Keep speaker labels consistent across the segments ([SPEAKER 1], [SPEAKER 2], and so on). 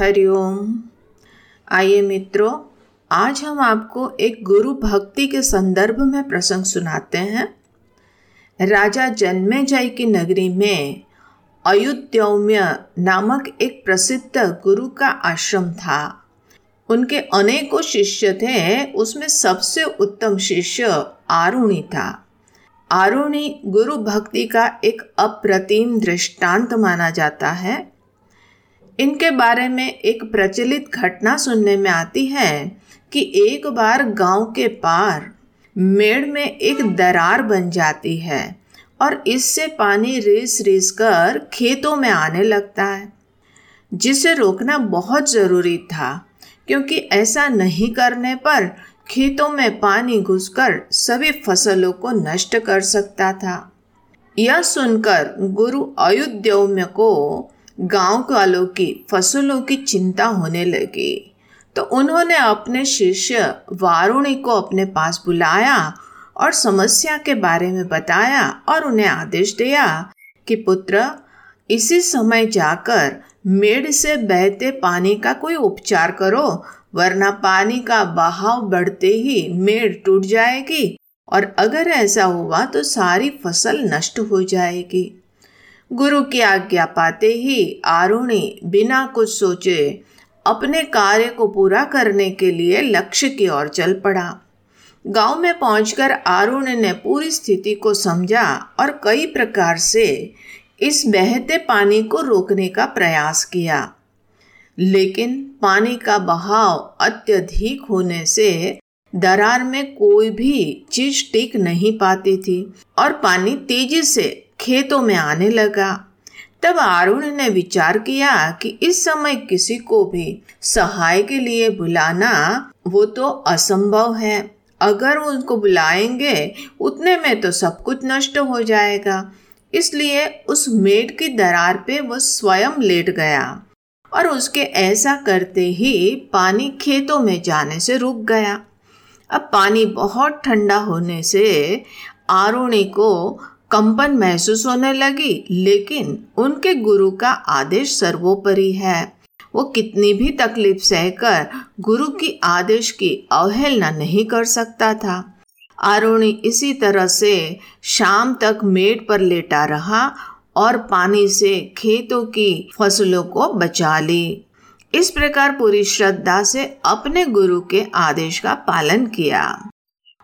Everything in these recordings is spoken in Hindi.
[SPEAKER 1] हरिओम। आइए मित्रों, आज हम आपको एक गुरु भक्ति के संदर्भ में प्रसंग सुनाते हैं। राजा जन्मेजय की नगरी में अयुद्यौम्य नामक एक प्रसिद्ध गुरु का आश्रम था। उनके अनेकों शिष्य थे, उसमें सबसे उत्तम शिष्य आरुणी था। आरुणी गुरु भक्ति का एक अप्रतिम दृष्टांत माना जाता है। इनके बारे में एक प्रचलित घटना सुनने में आती है कि एक बार गाँव के पार मेड़ में एक दरार बन जाती है और इससे पानी रेस रेस कर खेतों में आने लगता है, जिसे रोकना बहुत ज़रूरी था, क्योंकि ऐसा नहीं करने पर खेतों में पानी घुसकर सभी फ़सलों को नष्ट कर सकता था। यह सुनकर गुरु अयुद्यौम्य को गाँव वालों की फ़सलों की चिंता होने लगी। तो उन्होंने अपने शिष्य वारुणी को अपने पास बुलाया और समस्या के बारे में बताया और उन्हें आदेश दिया कि, पुत्र, इसी समय जाकर मेड़ से बहते पानी का कोई उपचार करो, वरना पानी का बहाव बढ़ते ही मेड़ टूट जाएगी और अगर ऐसा हुआ तो सारी फ़सल नष्ट हो जाएगी। गुरु की आज्ञा पाते ही आरुणि बिना कुछ सोचे अपने कार्य को पूरा करने के लिए लक्ष्य की ओर चल पड़ा। गाँव में पहुंचकर आरुण ने पूरी स्थिति को समझा और कई प्रकार से इस बहते पानी को रोकने का प्रयास किया। लेकिन पानी का बहाव अत्यधिक होने से दरार में कोई भी चीज़ टिक नहीं पाती थी और पानी तेज़ी से खेतों में आने लगा। तब आरुण ने विचार किया कि इस समय किसी को भी सहाय के लिए बुलाना वो तो असंभव है। अगर उनको बुलाएँगे, उतने में तो सब कुछ नष्ट हो जाएगा। इसलिए उस मेड की दरार पे वो स्वयं लेट गया और उसके ऐसा करते ही पानी खेतों में जाने से रुक गया। अब पानी बहुत ठंडा होने से आरुणी को कंपन महसूस होने लगी, लेकिन उनके गुरु का आदेश सर्वोपरि है। वो कितनी भी तकलीफ़ सहकर गुरु की आदेश की अवहेलना नहीं कर सकता था। आरुणि इसी तरह से शाम तक मेड पर लेटा रहा और पानी से खेतों की फ़सलों को बचा ली। इस प्रकार पूरी श्रद्धा से अपने गुरु के आदेश का पालन किया।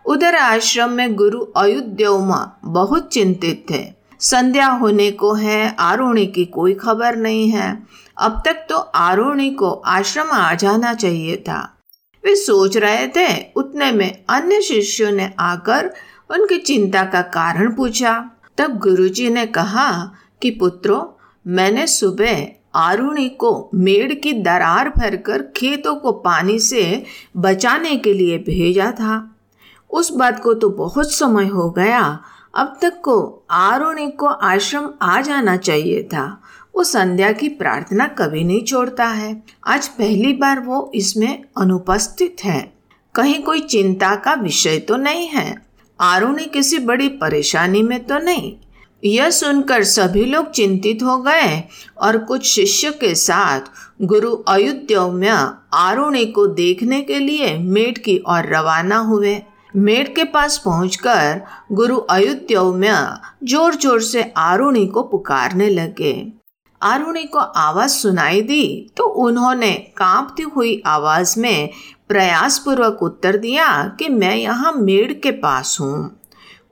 [SPEAKER 1] उधर आश्रम में गुरु अयुद्योमा बहुत चिंतित थे। संध्या होने को है, आरोणी की कोई खबर नहीं है। अब तक तो आरोणी को आश्रम आ जाना चाहिए था। वे सोच रहे थे, उतने में अन्य शिष्यों ने आकर उनकी चिंता का कारण पूछा। तब गुरुजी ने कहा कि पुत्रों, मैंने सुबह आरुणी को मेड़ की दरार भरकर खेतों को पानी से बचाने के लिए भेजा था। उस बात को तो बहुत समय हो गया। अब तक को आरोणी को आश्रम आ जाना चाहिए था। वो संध्या की प्रार्थना कभी नहीं छोड़ता है। आज पहली बार वो इसमें अनुपस्थित है। कहीं कोई चिंता का विषय तो नहीं है। आरोणी किसी बड़ी परेशानी में तो नहीं। यह सुनकर सभी लोग चिंतित हो गए और कुछ शिष्य के साथ गुरु अयुद्यौम्य आरुणी को देखने के लिए मेट की ओर रवाना हुए। मेड के पास पहुंचकर गुरु अयुद्यौम्य ज़ोर ज़ोर से आरुणी को पुकारने लगे। आरुणी को आवाज़ सुनाई दी तो उन्होंने कांपती हुई आवाज़ में प्रयास पूर्वक उत्तर दिया कि मैं यहाँ मेड़ के पास हूँ।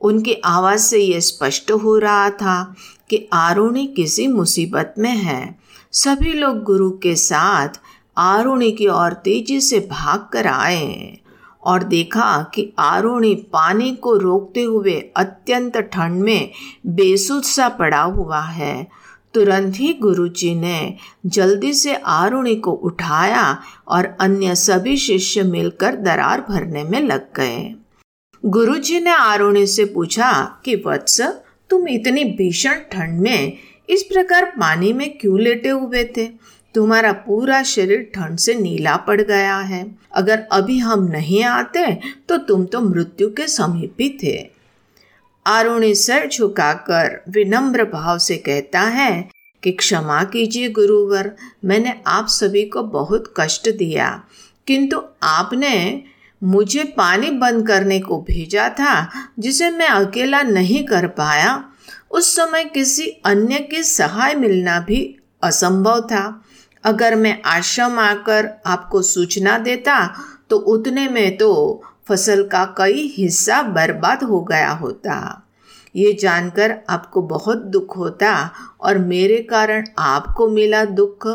[SPEAKER 1] उनकी आवाज़ से यह स्पष्ट हो रहा था कि आरुणी किसी मुसीबत में है। सभी लोग गुरु के साथ आरुणी की ओर तेज़ी से भाग कर आए। और देखा कि आरुणि पानी को रोकते हुए अत्यंत ठंड में बेसुध सा पड़ा हुआ है। तुरंत ही गुरुजी ने जल्दी से आरुणि को उठाया और अन्य सभी शिष्य मिलकर दरार भरने में लग गए। गुरुजी ने आरुणि से पूछा कि, वत्स, तुम इतनी भीषण ठंड में इस प्रकार पानी में क्यों लेटे हुए थे? तुम्हारा पूरा शरीर ठंड से नीला पड़ गया है। अगर अभी हम नहीं आते तो तुम तो मृत्यु के समीप ही थे। आरुणी सर झुकाकर विनम्र भाव से कहता है कि क्षमा कीजिए गुरुवर, मैंने आप सभी को बहुत कष्ट दिया, किंतु आपने मुझे पानी बंद करने को भेजा था, जिसे मैं अकेला नहीं कर पाया। उस समय किसी अन्य की सहाय मिलना भी असंभव था। अगर मैं आश्रम आकर आपको सूचना देता तो उतने में तो फ़सल का कई हिस्सा बर्बाद हो गया होता। ये जानकर आपको बहुत दुख होता और मेरे कारण आपको मिला दुख,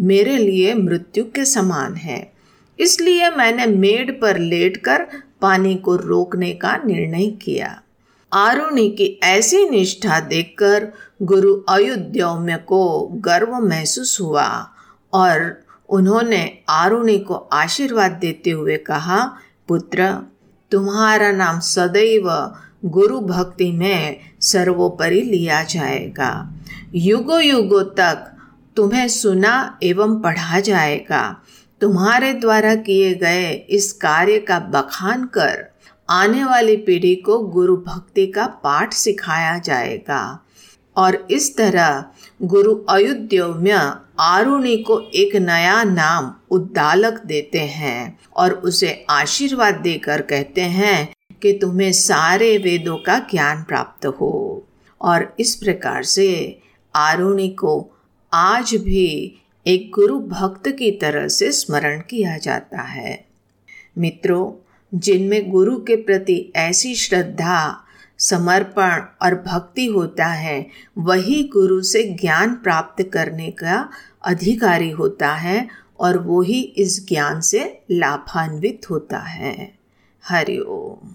[SPEAKER 1] मेरे लिए मृत्यु के समान है। इसलिए मैंने मेड पर लेटकर पानी को रोकने का निर्णय किया। आरुणि की ऐसी निष्ठा देखकर गुरु अयोध्या को गर्व महसूस हुआ। और उन्होंने आरुणि को आशीर्वाद देते हुए कहा, पुत्र, तुम्हारा नाम सदैव गुरु भक्ति में सर्वोपरि लिया जाएगा। युगो युगो तक तुम्हें सुना एवं पढ़ा जाएगा। तुम्हारे द्वारा किए गए इस कार्य का बखान कर आने वाली पीढ़ी को गुरु भक्ति का पाठ सिखाया जाएगा। और इस तरह गुरु अयोध्य आरुणि को एक नया नाम उद्दालक देते हैं और उसे आशीर्वाद देकर कहते हैं कि तुम्हें सारे वेदों का ज्ञान प्राप्त हो। और इस प्रकार से आरुणि को आज भी एक गुरु भक्त की तरह से स्मरण किया जाता है। मित्रों, जिनमें गुरु के प्रति ऐसी श्रद्धा समर्पण और भक्ति होता है, वही गुरु से ज्ञान प्राप्त करने का अधिकारी होता है और वही इस ज्ञान से लाभान्वित होता है। हरिओम